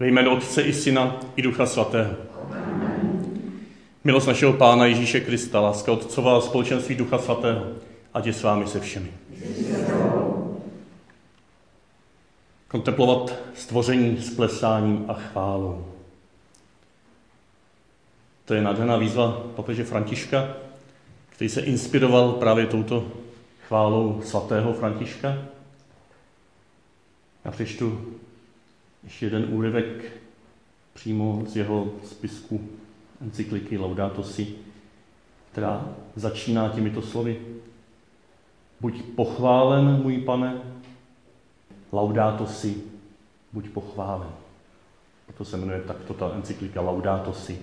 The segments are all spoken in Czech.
Ve jménu Otce i Syna i Ducha Svatého. Milost našeho Pána Ježíše Krista, láska Otcová a společenství Ducha Svatého, ať je s vámi se všemi. Kontemplovat stvoření s plesáním a chválou. To je nádherná výzva papeže Františka, který se inspiroval právě touto chválou svatého Františka. Já přečtu ještě jeden úryvek přímo z jeho spisku encykliky Laudato Si, která začíná těmito slovy. Buď pochválen, můj pane, Laudato Si, buď pochválen. Proto se jmenuje takto ta encyklika Laudato Si.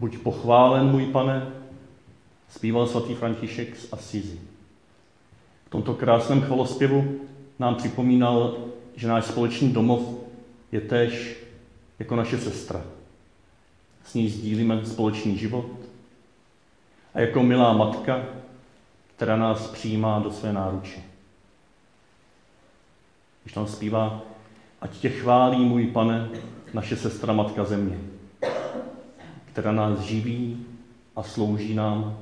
Buď pochválen, můj pane, zpíval svatý František z Asizi. V tomto krásném chvalospěvu nám připomínal, že náš společný domov je též jako naše sestra. S ní sdílíme společný život a jako milá matka, která nás přijímá do své náruče. Když tam zpívá, ať tě chválí můj pane, naše sestra Matka Země, která nás živí a slouží nám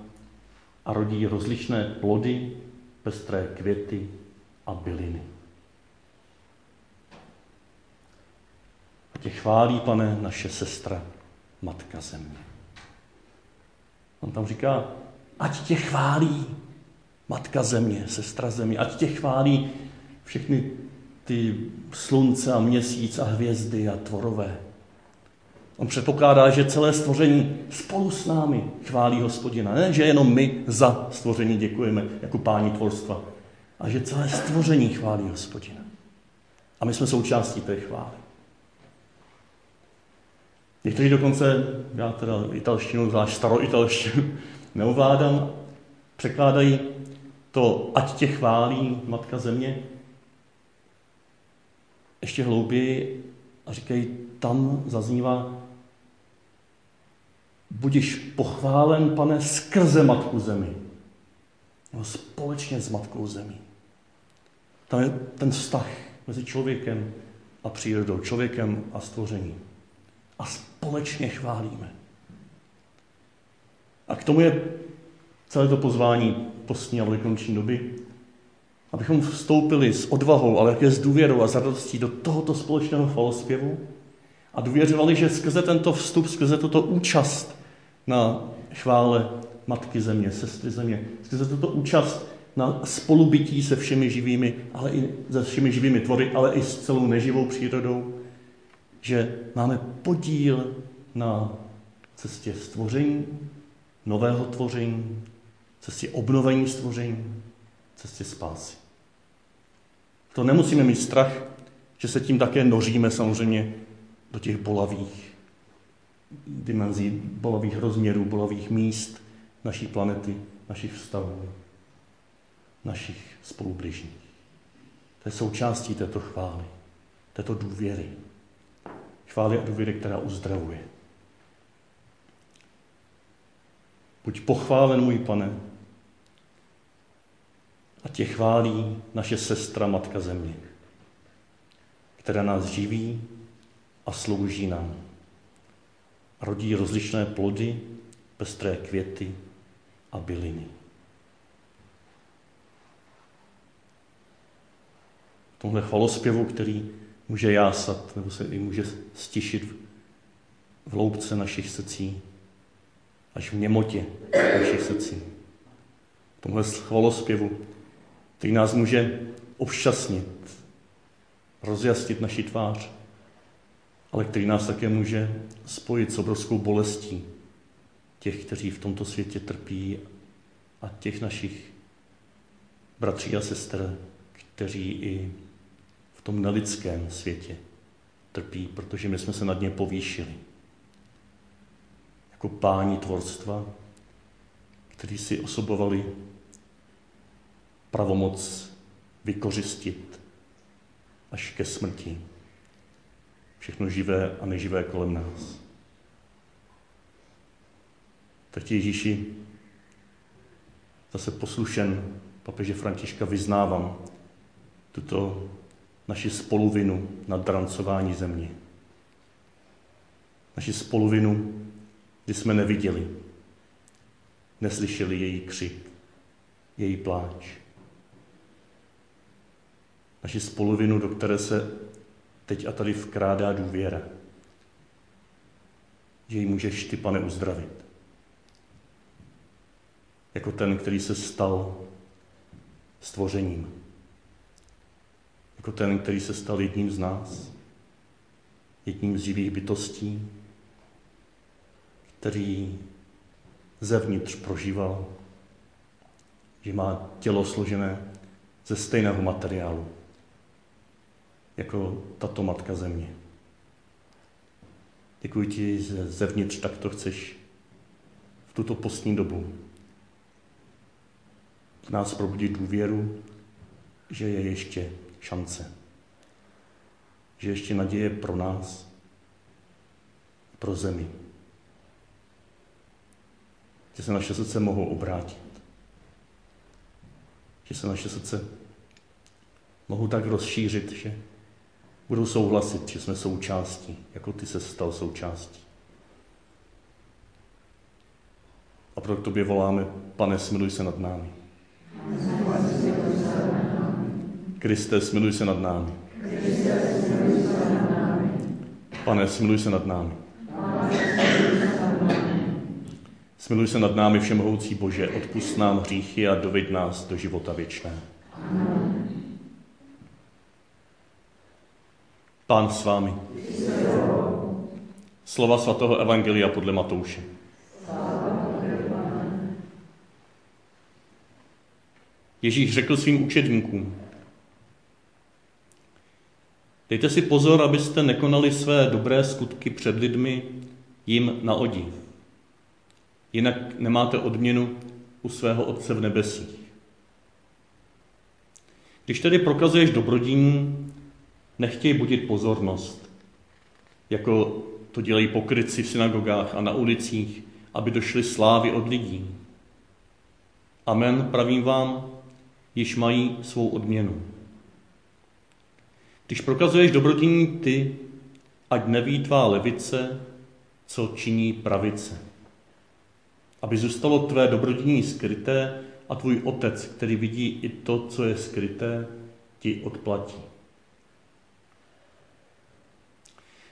a rodí rozličné plody, pestré květy a byliny. Tě chválí, pane, naše sestra, Matka Země. On tam říká, ať tě chválí Matka Země, sestra Země, ať tě chválí všechny ty slunce a měsíc a hvězdy a tvorové. On předpokládá, že celé stvoření spolu s námi chválí hospodina. Ne, že jenom my za stvoření děkujeme jako páni tvorstva, a že celé stvoření chválí hospodina. A my jsme součástí té chvály. Někteří dokonce, já teda italštinu, zvlášť staroitalštinu, neovládám, překládají to, ať tě chválí Matka Země, ještě hlouběji a říkají, tam zaznívá, budiš pochválen, pane, skrze Matku Zemi. No, společně s Matkou Zemí. Tam je ten vztah mezi člověkem a přírodou, člověkem a stvořením a společně chválíme. A k tomu je celé to pozvání postní a velikonoční doby, abychom vstoupili s odvahou, ale také s důvěrou a s radostí do tohoto společného chvalospěvu a důvěřovali, že skrze tento vstup, skrze toto účast na chvále Matky Země, sestry Země, skrze toto účast na spolubytí se všemi živými, ale i se všemi živými tvory, ale i s celou neživou přírodou, že máme podíl na cestě stvoření, nového tvoření, cestě obnovení stvoření, cestě spásy. To nemusíme mít strach, že se tím také noříme samozřejmě do těch bolavých dimenzí, bolavých rozměrů, bolavých míst naší planety, našich vztahů, našich spolubližních. To je součástí této chvály, této důvěry chvály a důvěry, která uzdravuje. Buď pochválen, můj pane, a tě chválí naše sestra Matka Země, která nás živí a slouží nám. Rodí rozličné plody, pestré květy a byliny. V tomhle chvalospěvu, který může jásat, nebo se i může stišit v loupce našich srdcí, až v němotě našich srdcí. V tomhle chvalospěvu, který nás může obšťastnit, rozjasnit naši tvář, ale který nás také může spojit s obrovskou bolestí těch, kteří v tomto světě trpí a těch našich bratří a sester, kteří i tom nelidském světě trpí, protože my jsme se nad ně povýšili. Jako páni tvorstva, kteří si osobovali pravomoc vykořistit až ke smrti všechno živé a neživé kolem nás. Tak Ježíši, zase poslušen papeže Františka vyznávám tuto naši spoluvinu na drancování země. naši spoluvinu, kdy jsme neviděli, neslyšeli její křik, její pláč. Naši spoluvinu, do které se teď a tady vkrádá důvěra. Že ji můžeš ty, pane, uzdravit. Jako ten, který se stal stvořením. Jako ten, který se stal jedním z nás. Jedním z živých bytostí, který zevnitř prožíval, že má tělo složené ze stejného materiálu, jako tato matka země. Děkuji ti, že zevnitř takto chceš v tuto postní dobu v nás probudit důvěru, že je ještě šance. Že ještě naděje pro nás, pro zemi. Že se naše srdce mohou obrátit. Že se naše srdce mohou tak rozšířit, že budou souhlasit, že jsme součástí, jako ty se stal součástí. A proto k tobě voláme, pane, smiluj se nad námi. Kriste, smiluj se nad námi. Pane, smiluj se nad námi. Smiluj se nad námi, všemohoucí Bože, odpust nám hříchy a doveď nás do života věčného. Pán s vámi. Slova svatého Evangelia podle Matouše. Ježíš řekl svým učedníkům, dejte si pozor, abyste nekonali své dobré skutky před lidmi jim na odi. Jinak nemáte odměnu u svého Otce v nebesích. Když tedy prokazuješ dobrodín, nechtějí budit pozornost, jako to dělají pokryci v synagogách a na ulicích, aby došly slávy od lidí. Amen, pravím vám, již mají svou odměnu. Když prokazuješ dobrodění ty, ať neví tvá levice, co činí pravice. Aby zůstalo tvé dobrodění skryté a tvůj otec, který vidí i to, co je skryté, ti odplatí.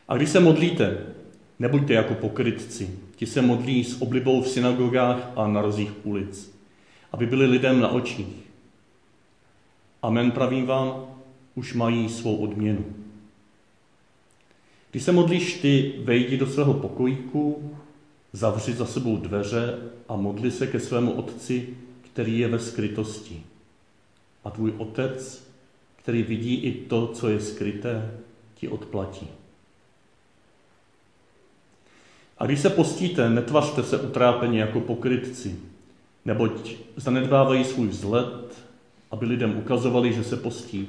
A když se modlíte, nebuďte jako pokrytci. Ti se modlí s oblibou v synagogách a na rozích ulic, aby byli lidem na očích. Amen pravím vám, už mají svou odměnu. Když se modlíš ty, vejdi do svého pokojíku, zavři za sebou dveře a modli se ke svému otci, který je ve skrytosti. A tvůj otec, který vidí i to, co je skryté, ti odplatí. A když se postíte, netvařte se utrápeně jako pokrytci, neboť zanedbávají svůj vzhled, aby lidem ukazovali, že se postí.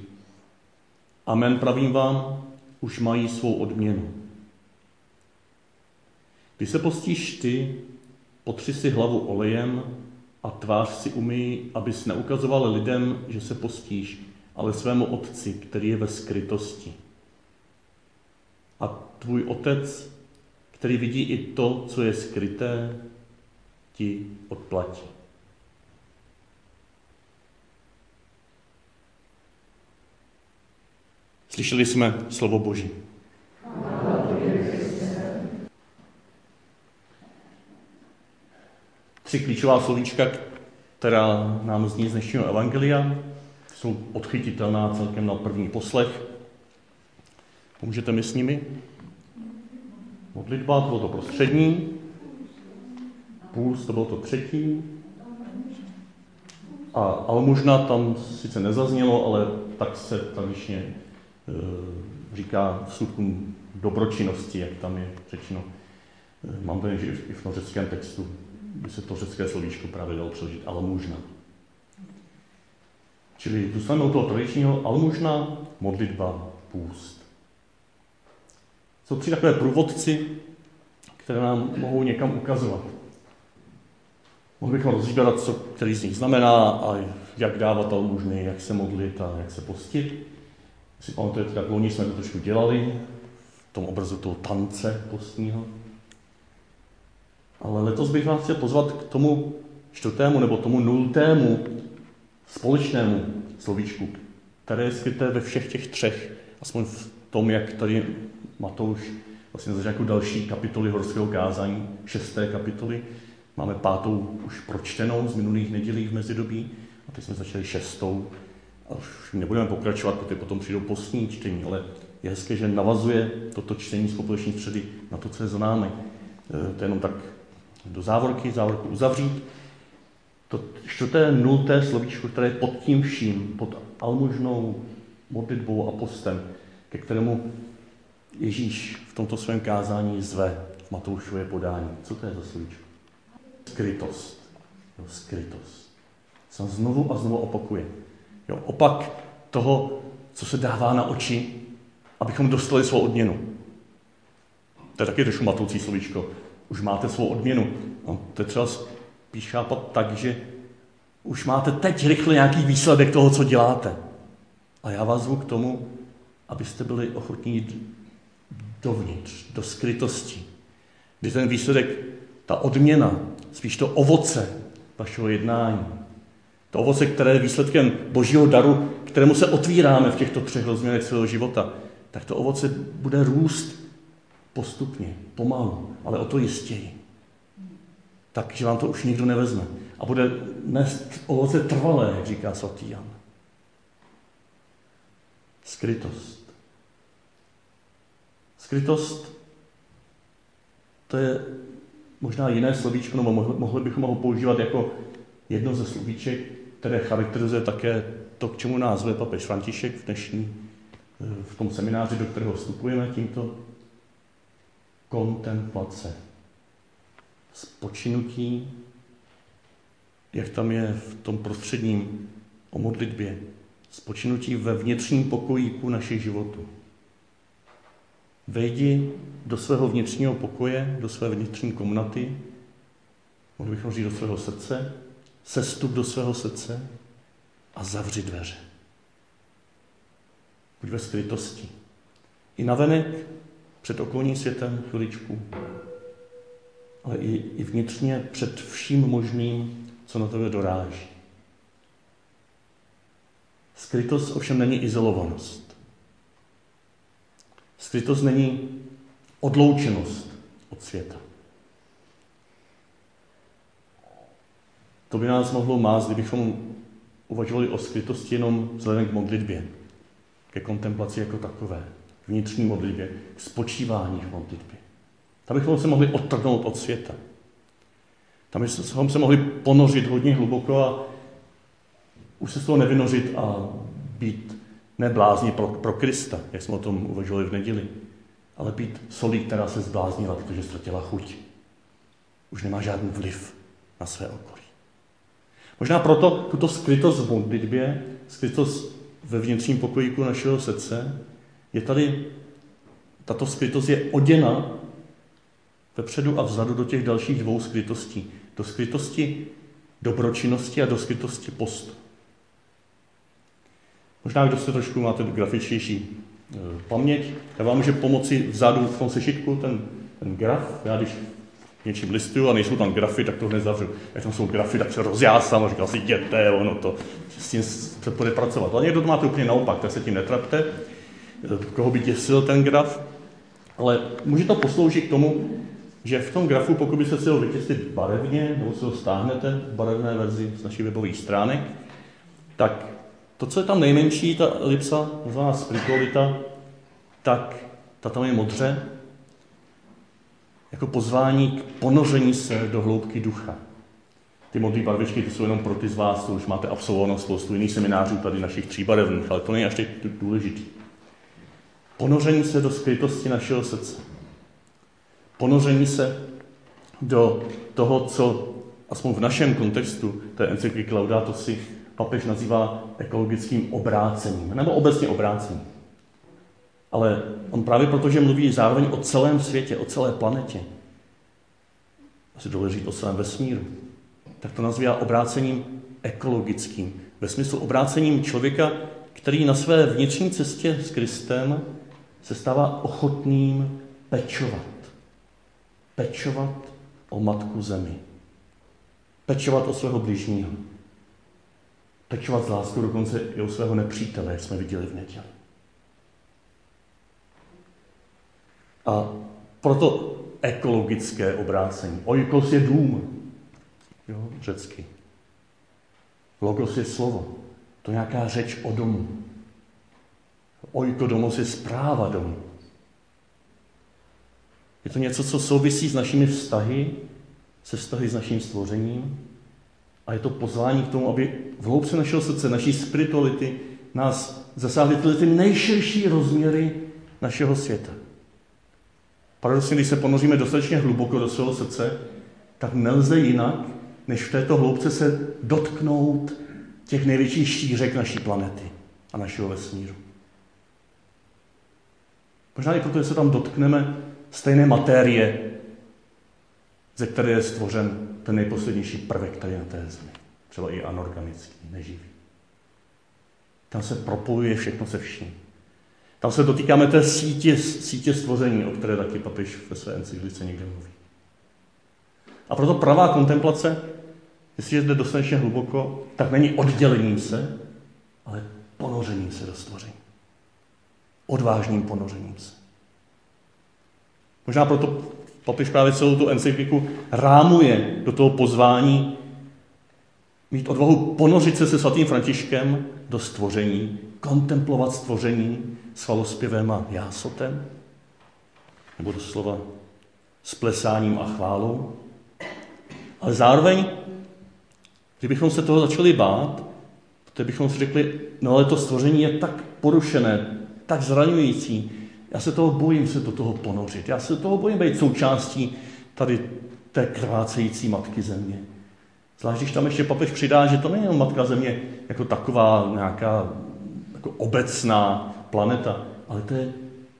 Amen, pravím vám, už mají svou odměnu. Když se postíš ty, potři si hlavu olejem a tvář si umyj, abys neukazoval lidem, že se postíš, ale svému otci, který je ve skrytosti. A tvůj otec, který vidí i to, co je skryté, ti odplatí. Slyšeli jsme slovo Boží. Tři klíčová slovíčka, která nám zní z dnešního evangelia, jsou odchytitelná celkem na první poslech. Pomůžete mi s nimi? Modlitba, to bylo to prostřední, půl, to bylo to třetí, a almužna tam sice nezaznělo, ale tak se tradičně říká vstupům dobročinnosti, jak tam je řečeno. E, mám ten, že i v tom řeckém textu by se to řecké slovíčko právě dalo přeložit almužna. Čili zůstaneme u toho tradičního almužna, modlitba, půst. Jsou tři takové průvodci, které nám mohou někam ukazovat. Mohli bychom rozvídat, co který z nich znamená a jak dávat almužny, jak se modlit a jak se postit. Si pamatujete, jak loni jsme to trošku dělali, v tom obrazu toho tance postního. Ale letos bych vás chtěl pozvat k tomu čtvrtému nebo tomu nultému společnému slovíčku, které je skryté ve všech těch třech, aspoň v tom, jak tady Matouš vlastně začne jako další kapitoly horského kázání, šesté kapitoly. Máme pátou už pročtenou z minulých nedělí v mezidobí a teď jsme začali šestou. A už nebudeme pokračovat, protože potom přijdou postní čtení, ale je hezké, že navazuje toto čtení z popeleční středy na to, co je za námi. E, to je jenom tak do závorky, závorku uzavřít. To čtvrté, nulté slovíčko, které je pod tím vším, pod almužnou, modlitbou a postem, ke kterému Ježíš v tomto svém kázání zve v Matoušově podání. Co to je za slovíčko? Skrytost. Jo, skrytost. Se znovu a znovu opakuje. Jo, opak toho, co se dává na oči, abychom dostali svou odměnu. To je taky trošku matoucí slovíčko. Už máte svou odměnu. No, to je třeba spíš chápat tak, že už máte teď rychle nějaký výsledek toho, co děláte. A já vás zvu k tomu, abyste byli ochotní jít dovnitř, do skrytosti, kdy ten výsledek, ta odměna, spíš to ovoce vašeho jednání, to ovoce, které je výsledkem božího daru, kterému se otvíráme v těchto třech rozměrech svého života, tak to ovoce bude růst postupně, pomalu, ale o to jistěji. Takže vám to už nikdo nevezme. A bude nést ovoce trvalé, jak říká svatý Jan. Skrytost. Skrytost, to je možná jiné slovíčko, nebo mohli bychom ho používat jako jedno ze slovíček, které charakterizuje také to, k čemu nás zve papež František v dnešní, v tom semináři, do kterého vstupujeme tímto. Kontemplace. Spočinutí, jak tam je v tom prostředním o modlitbě. Spočinutí ve vnitřním pokojíku našich životů. Vejdi do svého vnitřního pokoje, do své vnitřní komnaty, mohli bychom říct do svého srdce, sestup do svého srdce a zavři dveře. Buď ve skrytosti. I navenek, před okolním světem chviličku, ale i, i vnitřně před vším možným, co na tebe doráží. Skrytost ovšem není izolovanost. Skrytost není odloučenost od světa. To by nás mohlo mást, kdybychom uvažovali o skrytosti jenom vzhledem k modlitbě, ke kontemplaci jako takové, vnitřní modlitbě, k spočívání v modlitbě. Tam bychom se mohli odtrhnout od světa. Tam bychom se mohli ponořit hodně hluboko a už se z toho nevynořit a být neblázni pro, pro Krista, jak jsme o tom uvažovali v neděli, ale být solí, která se zbláznila, protože ztratila chuť. Už nemá žádný vliv na své okolí. Možná proto tuto skrytost v modlitbě, skrytost ve vnitřním pokojíku našeho srdce, je tady, tato skrytost je oděna vepředu a vzadu do těch dalších dvou skrytostí. Do skrytosti dobročinnosti a do skrytosti postu. Možná, kdo se trošku máte grafičtější e, paměť, tak vám může pomoci vzadu v tom sešitku ten, ten graf. Já když něčím listuju a nejsou tam grafy, tak to hned zavřu. Jak tam jsou grafy, tak se rozjásám a říkal si, jděte, ono to, s tím se bude pracovat. Ale někdo to máte úplně naopak, tak se tím netrapte, e, koho by těsil ten graf. Ale může to posloužit k tomu, že v tom grafu, pokud byste si ho vytěslit barevně, nebo si ho stáhnete v barevné verzi z našich webových stránek, tak to, co je tam nejmenší, ta elipsa, nazvaná spiritualita, tak ta tam je modře, jako pozvání k ponoření se do hloubky ducha. Ty modré barvičky ty jsou jenom pro ty z vás, co už máte absolvováno spoustu jiných seminářů tady našich tří barevných, ale to není až teď důležitý. Ponoření se do skrytosti našeho srdce. Ponoření se do toho, co aspoň v našem kontextu té encykliky Laudato si papež nazývá ekologickým obrácením, nebo obecně obrácením. Ale on právě proto, že mluví zároveň o celém světě, o celé planetě, asi důležitý o celém vesmíru, tak to nazývá obrácením ekologickým. Ve smyslu obrácením člověka, který na své vnitřní cestě s Kristem se stává ochotným pečovat. Pečovat o matku zemi. Pečovat o svého blížního. Pečovat z lásku dokonce i o svého nepřítele, jak jsme viděli v neděli. A proto ekologické obrácení. Oikos je dům, jo, řecky. Logos je slovo. To je nějaká řeč o domu. Oikodomos je zpráva domu. Je to něco, co souvisí s našimi vztahy, se vztahy s naším stvořením. A je to pozvání k tomu, aby v hloubce našeho srdce, naší spirituality, nás zasáhly ty nejširší rozměry našeho světa. Paradoxně, když se ponoříme dostatečně hluboko do svého srdce, tak nelze jinak, než v této hloubce se dotknout těch největších šířek naší planety a našeho vesmíru. Možná i proto, že se tam dotkneme stejné matérie, ze které je stvořen ten nejposlednější prvek tady na té zemi. Třeba i anorganický, neživý. Tam se propojuje všechno se vším. Tam se dotýkáme té sítě, sítě stvoření, o které taky papiš ve své encyklice někde mluví. A proto pravá kontemplace, jestliže jde dostatečně hluboko, tak není oddělením se, ale ponořením se do stvoření. Odvážným ponořením se. Možná proto papiš právě celou tu encykliku rámuje do toho pozvání mít odvahu ponořit se se svatým Františkem do stvoření, kontemplovat stvoření s chvalospěvem a jásotem, nebo doslova s plesáním a chválou. Ale zároveň, kdybychom se toho začali bát, to bychom si řekli, no ale to stvoření je tak porušené, tak zraňující, já se toho bojím se do toho ponořit. Já se toho bojím být součástí tady té krvácející matky země. Zvlášť, když tam ještě papež přidá, že to není jenom matka země jako taková nějaká jako obecná planeta, ale to je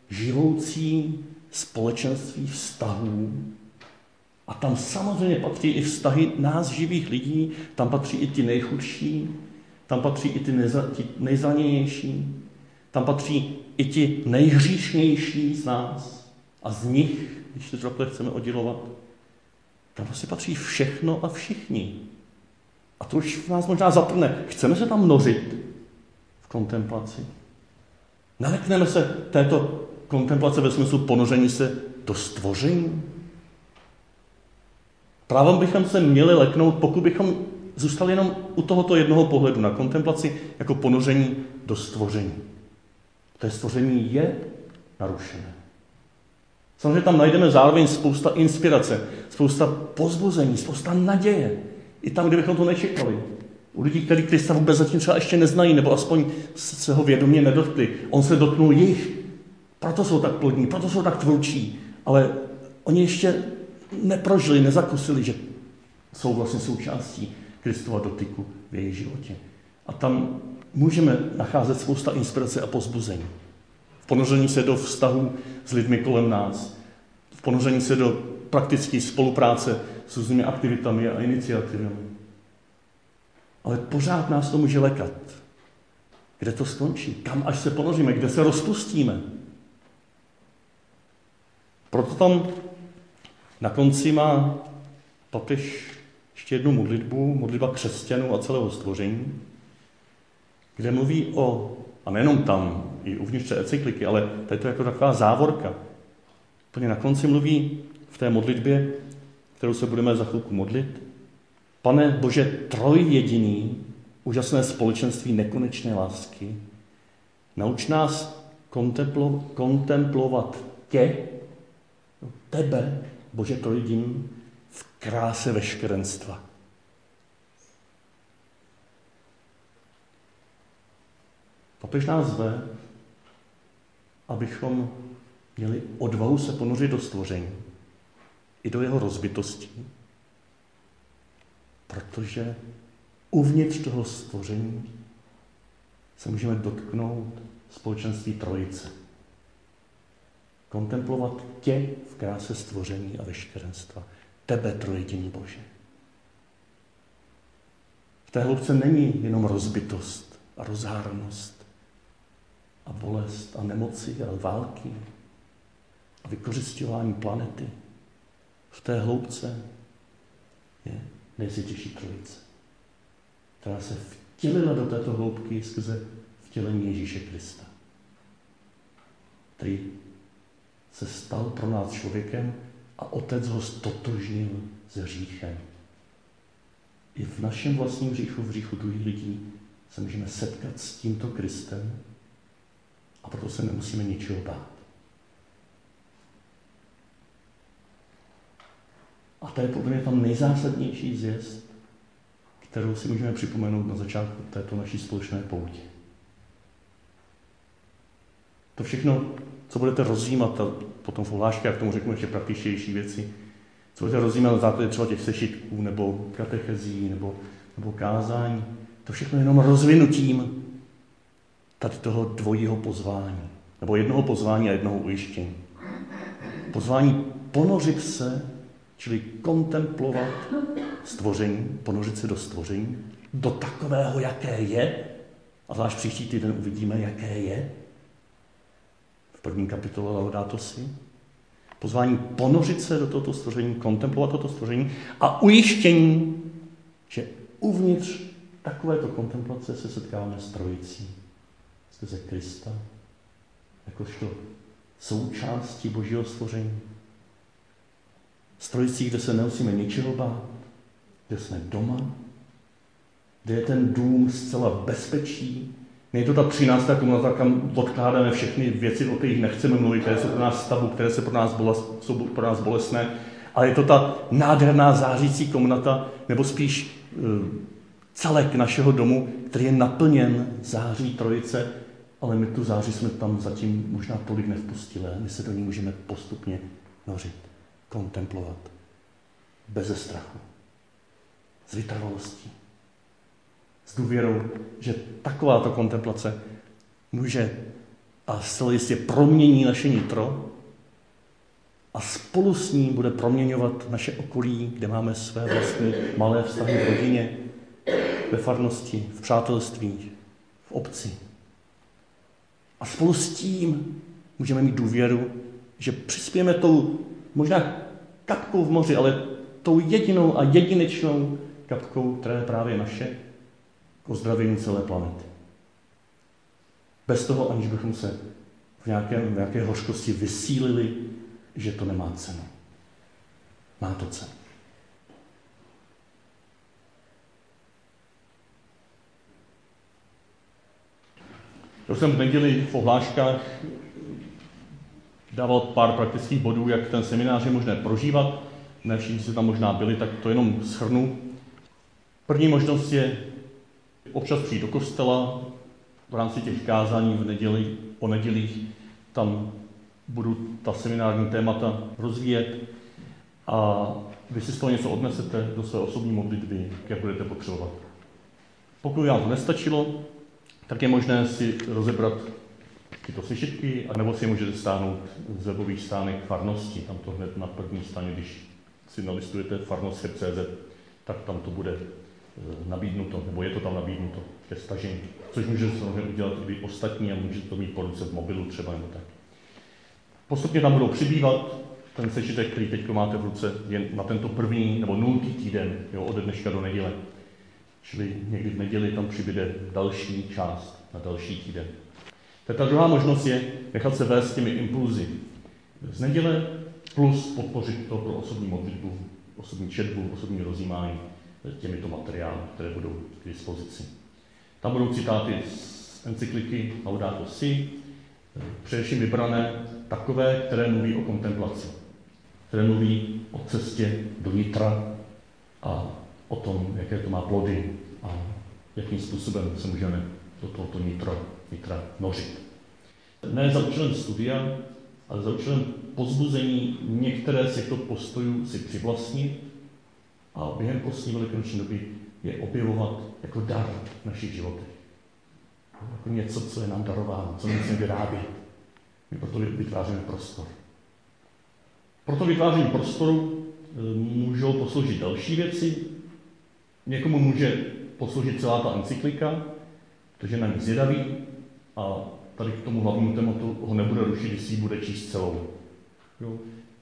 živoucí společenství vztahů. A tam samozřejmě patří i vztahy nás živých lidí, tam patří i ti nejchudší, tam patří i ty, ti nejzraněnější, tam patří i ti nejhříšnější z nás a z nich, když to chceme oddělovat, tam prostě patří všechno a všichni. A to už nás možná zatrne. Chceme se tam nořit v kontemplaci. Nalekneme se této kontemplace ve smyslu ponoření se do stvoření. Právem bychom se měli leknout, pokud bychom zůstali jenom u tohoto jednoho pohledu na kontemplaci jako ponoření do stvoření. To stvoření je narušené. Samozřejmě tam najdeme zároveň spousta inspirace, spousta pozbuzení, spousta naděje. I tam, kde bychom to nečekali. U lidí, kteří Krista vůbec zatím třeba ještě neznají, nebo aspoň se ho vědomě nedotkli. On se dotknul jich. Proto jsou tak plodní, proto jsou tak tvůrčí. Ale oni ještě neprožili, nezakusili, že jsou vlastně součástí Kristova dotyku v jejich životě. A tam můžeme nacházet spousta inspirace a pozbuzení. V ponoření se do vztahu s lidmi kolem nás, v ponoření se do praktické spolupráce s různými aktivitami a iniciativami. Ale pořád nás to může lekat. Kde to skončí? Kam až se ponoříme? Kde se rozpustíme? Proto tam na konci má papež ještě jednu modlitbu, modlitba křesťanů a celého stvoření, kde mluví o, a nejenom tam, i uvnitř encykliky, ale to je jako taková závorka. Úplně na konci mluví v té modlitbě, kterou se budeme za chvilku modlit. Pane Bože, troj jediný, úžasné společenství nekonečné lásky, nauč nás kontemplo, kontemplovat tě, tebe, Bože trojjediný, v kráse veškerenstva. Papež nás zve, abychom měli odvahu se ponořit do stvoření i do jeho rozbitosti, protože uvnitř toho stvoření se můžeme dotknout společenství Trojice. Kontemplovat tě v kráse stvoření a veškerenstva. Tebe, trojediný Bože. V té hloubce není jenom rozbitost a rozhárnost, a bolest a nemoci a války a vykořišťování planety. V té hloubce je nejsvětější trojice, která se vtělila do této hloubky skrze vtělení Ježíše Krista, který se stal pro nás člověkem a otec ho stotožnil s hříchem. I v našem vlastním hříchu, v hříchu druhých lidí, se můžeme setkat s tímto Kristem a proto se nemusíme ničeho bát. A to je podle mě tam nejzásadnější zvěst, kterou si můžeme připomenout na začátku této naší společné poutě. To všechno, co budete rozjímat, a potom v ohláškách k tomu řeknu ještě praktičtější věci, co budete rozjímat na základě třeba těch sešitků, nebo katechezí, nebo, nebo kázání, to všechno jenom rozvinutím tady toho dvojího pozvání. Nebo jednoho pozvání a jednoho ujištění. Pozvání ponořit se, čili kontemplovat stvoření, ponořit se do stvoření, do takového, jaké je, a zvlášť příští týden uvidíme, jaké je, v první kapitole Laudato Si, pozvání ponořit se do tohoto stvoření, kontemplovat toto stvoření a ujištění, že uvnitř takovéto kontemplace se setkáváme s trojicí, skrze Krista, jakožto součástí Božího stvoření. S trojicí, kde se nemusíme ničeho bát, kde jsme doma, kde je ten dům zcela bezpečí. Není to ta třináctá komunita, kam odkládáme všechny věci, o kterých nechceme mluvit, které jsou pro nás tabu, které se pro nás bolest, jsou pro nás bolestné, ale je to ta nádherná zářící komunita, nebo spíš uh, celek našeho domu, který je naplněn září trojice, ale my tu září jsme tam zatím možná tolik nevpustili. My se do ní můžeme postupně nořit, kontemplovat, bez strachu, s vytrvalostí, s důvěrou, že takováto kontemplace může a zcela jistě promění naše nitro a spolu s ní bude proměňovat naše okolí, kde máme své vlastní malé vztahy v rodině, ve farnosti, v přátelství, v obci. A spolu s tím můžeme mít důvěru, že přispějeme tou možná kapkou v moři, ale tou jedinou a jedinečnou kapkou, která je právě naše, k ozdravění celé planety. Bez toho, aniž bychom se v nějaké, v nějaké hořkosti vysílili, že to nemá cenu. Má to cenu. Já jsem v neděli v ohláškách dával pár praktických bodů, jak ten seminář je možné prožívat. Ne všichni jste tam možná byli, tak to jenom schrnu. První možnost je občas přijít do kostela v rámci těch kázání v neděli, o nedělích. Tam budu ta seminární témata rozvíjet a vy si z toho něco odnesete do své osobní modlitby, jak budete potřebovat. Pokud vám to nestačilo, tak je možné si rozebrat tyto sešitky, nebo si je můžete stáhnout z webových stánek farnosti. Tam to hned na první straně, když si nalistujete farnost.cz, tak tam to bude eh, nabídnuto, nebo je to tam nabídnuto ke stažení. Což můžete samozřejmě udělat i vy ostatní a můžete to mít po ruce v mobilu třeba nebo tak. Postupně tam budou přibývat ten sešitek, který teď máte v ruce, jen na tento první nebo nultý týden, jo, ode dneška do neděle. Čili někdy v neděli tam přibude další část na další týden. Ta druhá možnost je nechat se vést těmi impulzy z neděle plus podpořit to pro osobní modlitbu, osobní četbu, osobní rozjímání těmito materiály, které budou k dispozici. Tam budou citáty z encykliky Laudato Si, především vybrané takové, které mluví o kontemplaci, které mluví o cestě do nitra a o tom, jaké to má plody a jakým způsobem se můžeme do tohoto nitra, nitra nořit. Ne za účelem studia, ale za účelem pozbuzení některé z těchto postojů si přivlastnit a během postní velikonoční doby je objevovat jako dar v našich životech. Jako něco, co je nám darováno, co musíme vyrábět. My proto vytváříme prostor. Proto vytváření prostoru e, můžou posloužit další věci, Někomu může posloužit celá ta encyklika, protože na ní zvědavý a tady k tomu hlavnímu tématu ho nebude rušit, když si ji bude číst celou. Jo?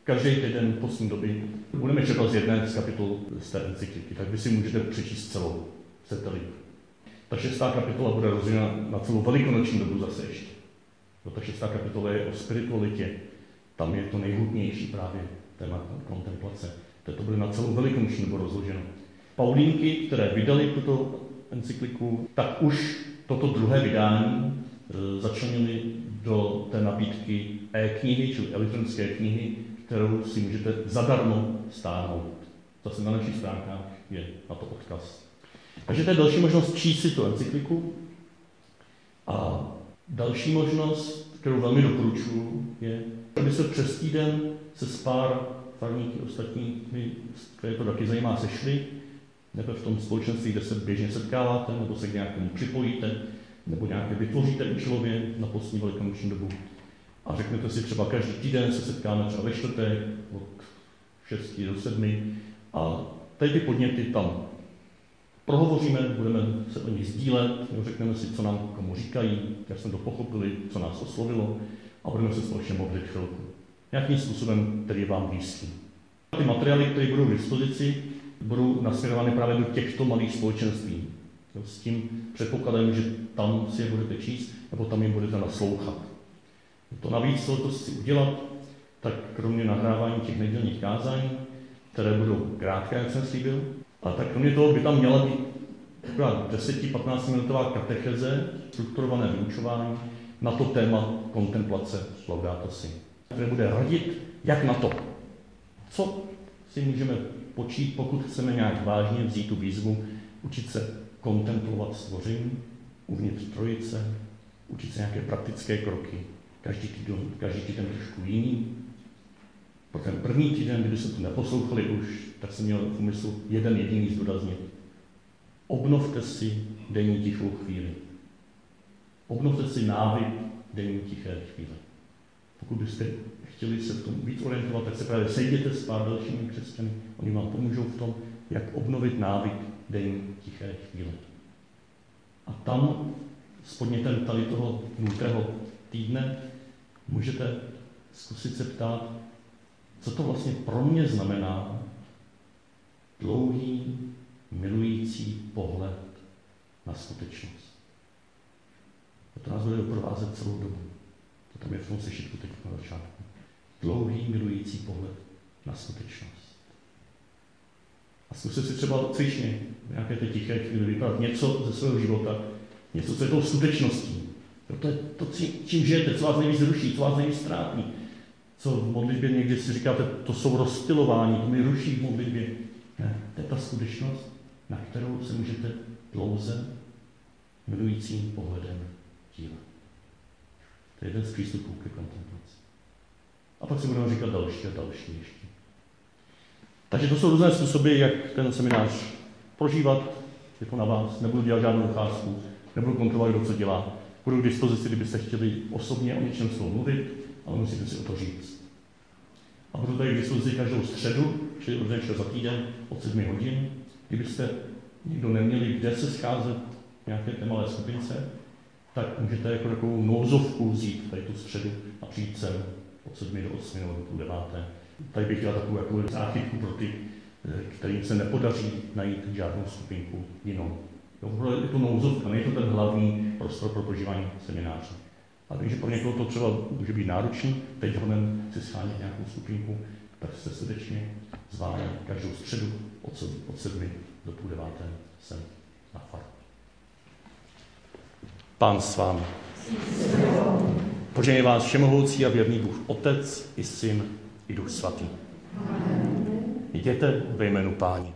každý týden postní doby budeme čerpat z jedné z kapitol z té encykliky, tak vy si můžete přečíst celou, chcete-li. Ta šestá kapitola bude rozdělena na celou velikonoční dobu zase ještě. No, ta šestá kapitola je o spiritualitě. Tam je to nejhutnější právě téma kontemplace. To bude na celou velikonoční dobu rozloženo. Paulínky, které vydali tuto encykliku, tak už toto druhé vydání začlenili do té nabídky e-knihy, čili elektronické knihy, kterou si můžete zadarmo stáhnout. Zase na našich stránkách je na to odkaz. Takže to je další možnost číst si tu encykliku. A další možnost, kterou velmi doporučuji, je, aby se přes týden se s pár farníky ostatními, které to taky zajímá, sešli, nebo v tom společenství, kde se běžně setkáváte, nebo se k nějakému připojíte, nebo nějaké vytvoříte účelově na postní velikonoční dobu. A řeknete si třeba každý týden se setkáme třeba ve čtvrtek od 6 do 7 a tady ty podněty tam prohovoříme, budeme se o nich sdílet, řekneme si, co nám komu říkají, jak jsme to pochopili, co nás oslovilo a budeme se společně modlit chvilku. Nějakým způsobem, který je vám blízký. Ty materiály, které budou k dispozici, budou nasměrovány právě do těchto malých společenství. S tím předpokladem, že tam si je budete číst, nebo tam jim budete naslouchat. To navíc, co to si udělat, tak kromě nahrávání těch nedělních kázání, které budou krátké, jak jsem slíbil, a tak kromě toho by tam měla být 10-15 minutová katecheze, strukturované vyučování na to téma kontemplace Laudato Si, které bude radit, jak na to. Co si můžeme počít, pokud chceme nějak vážně vzít tu výzvu, učit se kontemplovat stvoření uvnitř trojice, učit se nějaké praktické kroky, každý týden, každý týden trošku jiný. Pro ten první týden, kdyby se to neposlouchali už, tak jsem měl v úmyslu jeden jediný zdůraznit. Obnovte si denní tichou chvíli. Obnovte si návyk denní tiché chvíle. Pokud byste chtěli se v tom víc orientovat, tak se právě sejděte s pár dalšími křesťany. Oni vám pomůžou v tom, jak obnovit návyk denní tiché chvíle. A tam s podnětem tady toho nultého týdne můžete zkusit se ptát, co to vlastně pro mě znamená dlouhý, milující pohled na skutečnost. A to nás bude doprovázet celou dobu. To tam je v tom sešitku teď na začátku. Dlouhý, milující pohled na skutečnost. A zkuste si třeba cvičně nějaké té tiché chvíli vypadat něco ze svého života, něco, co je tou skutečností. To je to, čím žijete, co vás nejvíc ruší, co vás nejvíc trápí. Co v modlitbě někdy si říkáte, to jsou rozstylování, to mi ruší v modlitbě. Ne, to je ta skutečnost, na kterou se můžete dlouze milujícím pohledem dívat. To je jeden z přístupů ke kontemplaci. A pak si budeme říkat další a další ještě. Takže to jsou různé způsoby, jak ten seminář prožívat. Je to na vás. Nebudu dělat žádnou docházku, nebudu kontrolovat, kdo co dělá. Budu k dispozici, kdybyste chtěli osobně o něčem svou mluvit, ale musíte si o to říct. A budu tady k dispozici každou středu, čili od za týden od 7 hodin. Kdybyste někdo neměli kde se scházet v nějaké té malé skupince, tak můžete jako takovou nouzovku vzít tady tu středu a přijít sem od 7 do 8 nebo do půl deváté. Tady bych dělal takovou jako záchytku pro ty, eh, kterým se nepodaří najít žádnou skupinku jinou. Jo, je to nouzovka, není to ten hlavní prostor pro prožívání semináře. A takže pro někoho to třeba může být náročný, teď honem si schánět nějakou skupinku, tak se srdečně zváme každou středu od, od sedmi do půl deváté sem na far. Pán s vámi. Požehnej vás všemohoucí a věrný Bůh Otec i Syn i Duch Svatý. Jděte ve jménu Páni.